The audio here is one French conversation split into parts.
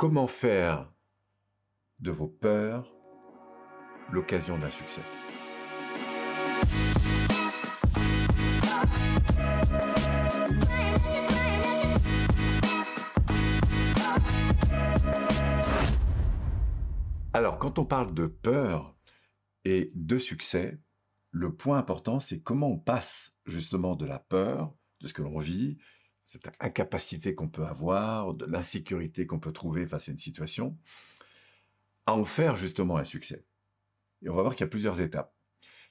comment faire de vos peurs l'occasion d'un succès? Alors, quand on parle de peur et de succès, le point important, c'est comment on passe justement de la peur, de ce que l'on vit, cette incapacité qu'on peut avoir, de l'insécurité qu'on peut trouver face à une situation, à en faire justement un succès. Et on va voir qu'il y a plusieurs étapes.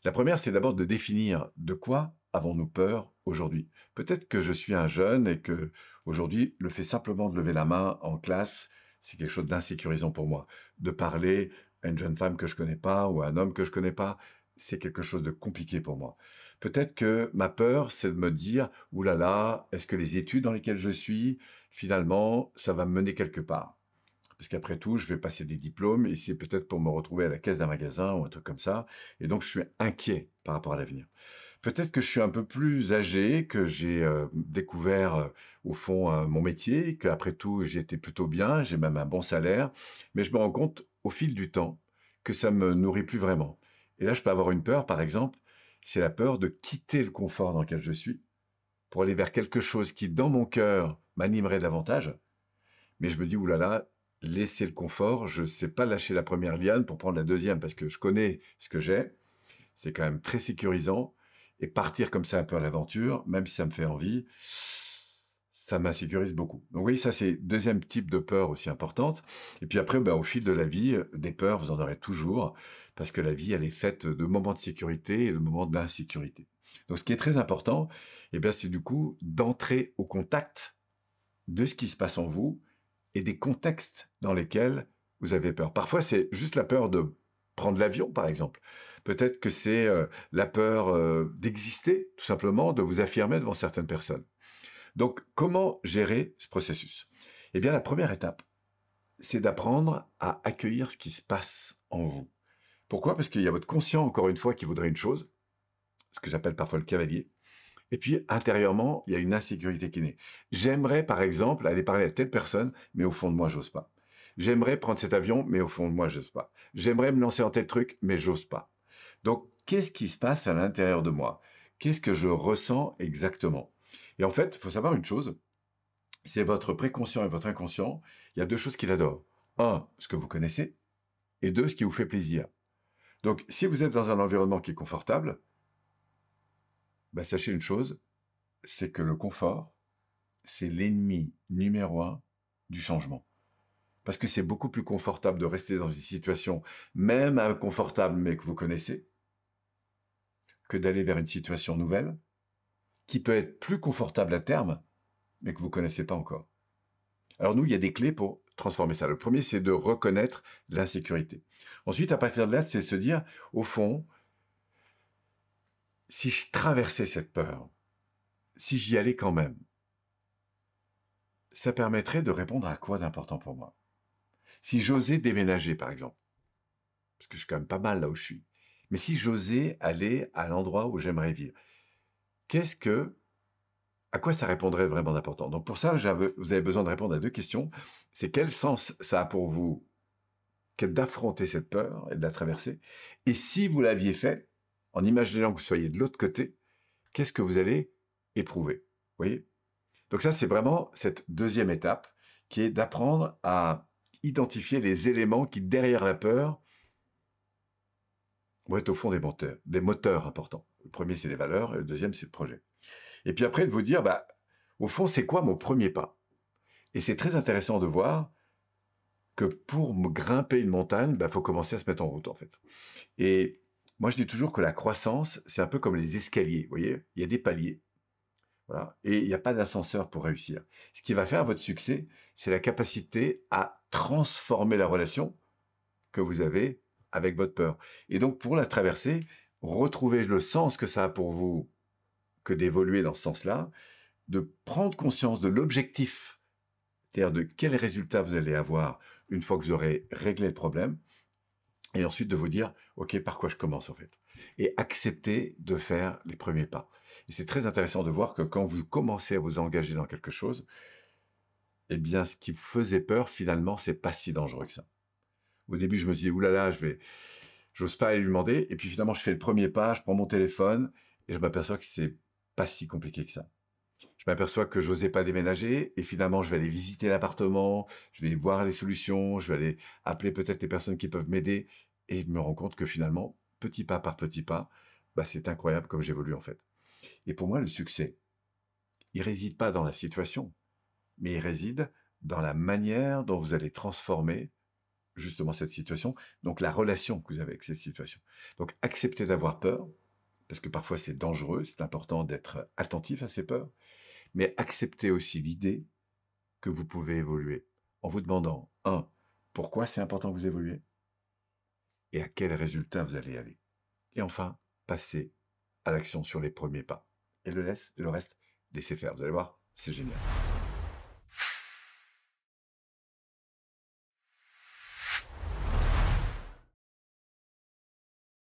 La première, c'est d'abord de définir de quoi avons-nous peur aujourd'hui. Peut-être que je suis un jeune et que aujourd'hui, le fait simplement de lever la main en classe, c'est quelque chose d'insécurisant pour moi. De parler à une jeune femme que je connais pas ou à un homme que je connais pas, c'est quelque chose de compliqué pour moi. Peut-être que ma peur, c'est de me dire, oulala, est-ce que les études dans lesquelles je suis, finalement, ça va me mener quelque part? Parce qu'après tout, je vais passer des diplômes et c'est peut-être pour me retrouver à la caisse d'un magasin ou un truc comme ça. Et donc, je suis inquiet par rapport à l'avenir. Peut-être que je suis un peu plus âgé, que j'ai euh, découvert euh, au fond euh, mon métier, qu'après tout été plutôt bien, j'ai même un bon salaire, mais je me rends compte au fil du temps que ça me nourrit plus vraiment et là, je peux avoir une peur, par exemple, c'est la peur de quitter le confort dans lequel je suis pour aller vers quelque chose qui, dans mon cœur, m'animerait davantage. Mais je me dis, oulala, laisser le confort, je ne sais pas lâcher la première liane pour prendre la deuxième parce que je connais ce que j'ai. C'est quand même très sécurisant. Et partir comme ça un peu à l'aventure, même si ça me fait envie, ça m'insécurise beaucoup. Donc oui, ça c'est deuxième type de peur aussi importante. Et puis après, ben, au fil de la vie, des peurs, vous en aurez toujours, parce que la vie, elle est faite de moments de sécurité et de moments d'insécurité. Donc ce qui est très important, eh bien, c'est du coup d'entrer au contact de ce qui se passe en vous et des contextes dans lesquels vous avez peur. Parfois, c'est juste la peur de prendre l'avion, par exemple. Peut-être que c'est euh, la peur euh, d'exister, tout simplement, de vous affirmer devant certaines personnes. Donc, comment gérer ce processus? Eh bien, la première étape, c'est d'apprendre à accueillir ce qui se passe en vous. Pourquoi? Parce qu'il y a votre conscient, encore une fois, qui voudrait une chose, ce que j'appelle parfois le cavalier. Et puis, intérieurement, il y a une insécurité qui naît. J'aimerais, par exemple, aller parler à telle personne, mais au fond de moi, j'ose pas. J'aimerais prendre cet avion, mais au fond de moi, j'ose pas. J'aimerais me lancer en tel truc, mais j'ose pas. Donc, qu'est-ce qui se passe à l'intérieur de moi? Qu'est-ce que je ressens exactement? Et en fait, il faut savoir une chose, c'est votre préconscient et votre inconscient, il y a deux choses qu'il adore. Un, ce que vous connaissez, et deux, ce qui vous fait plaisir. Donc, si vous êtes dans un environnement qui est confortable, bah, sachez une chose, c'est que le confort, c'est l'ennemi numéro un du changement. Parce que c'est beaucoup plus confortable de rester dans une situation, même inconfortable, mais que vous connaissez, que d'aller vers une situation nouvelle, qui peut être plus confortable à terme, mais que vous connaissez pas encore. Alors nous, il y a des clés pour transformer ça. Le premier, c'est de reconnaître l'insécurité. Ensuite, à partir de là, c'est se dire, au fond, si je traversais cette peur, si j'y allais quand même, ça permettrait de répondre à quoi d'important pour moi? Si j'osais déménager, par exemple, parce que je suis quand même pas mal là où je suis, mais si j'osais aller à l'endroit où j'aimerais vivre, qu'est-ce que, à quoi ça répondrait vraiment d'important? Donc pour ça, vous avez besoin de répondre à deux questions. C'est quel sens ça a pour vous d'affronter cette peur et de la traverser? Et si vous l'aviez fait, en imaginant que vous soyez de l'autre côté, qu'est-ce que vous allez éprouver? Vous voyez? Donc ça, c'est vraiment cette deuxième étape qui est d'apprendre à identifier les éléments qui, derrière la peur, vont être au fond des moteurs, des moteurs importants. Le premier, c'est les valeurs, et le deuxième, c'est le projet. Et puis après, de vous dire, bah, au fond, c'est quoi mon premier pas? Et c'est très intéressant de voir que pour grimper une montagne, il bah, faut commencer à se mettre en route, en fait. Et moi, je dis toujours que la croissance, c'est un peu comme les escaliers, vous voyez? Il y a des paliers. Voilà. Et il n'y a pas d'ascenseur pour réussir. Ce qui va faire votre succès, c'est la capacité à transformer la relation que vous avez avec votre peur. Et donc, pour la traverser, retrouver le sens que ça a pour vous que d'évoluer dans ce sens-là, de prendre conscience de l'objectif, c'est-à-dire de quel résultat vous allez avoir une fois que vous aurez réglé le problème, et ensuite de vous dire, OK, par quoi je commence en fait? Et accepter de faire les premiers pas. Et c'est très intéressant de voir que quand vous commencez à vous engager dans quelque chose, eh bien, ce qui vous faisait peur, finalement, c'est pas si dangereux que ça. Au début, je me disais, oulala, je vais, j'ose pas aller lui demander. Et puis finalement, je fais le premier pas, je prends mon téléphone et je m'aperçois que c'est pas si compliqué que ça. Je m'aperçois que j'osais pas déménager et finalement, je vais aller visiter l'appartement, je vais voir les solutions, je vais aller appeler peut-être les personnes qui peuvent m'aider et je me rends compte que finalement, petit pas par petit pas, bah, c'est incroyable comme j'évolue en fait. Et pour moi, le succès, il réside pas dans la situation, mais il réside dans la manière dont vous allez transformer justement cette situation, donc la relation que vous avez avec cette situation. Donc acceptez d'avoir peur, parce que parfois c'est dangereux, c'est important d'être attentif à ces peurs, mais acceptez aussi l'idée que vous pouvez évoluer en vous demandant, un, pourquoi c'est important que vous évoluez et à quel résultat vous allez aller. Et enfin, passez à l'action sur les premiers pas. Et le, le reste, laissez faire. Vous allez voir, c'est génial.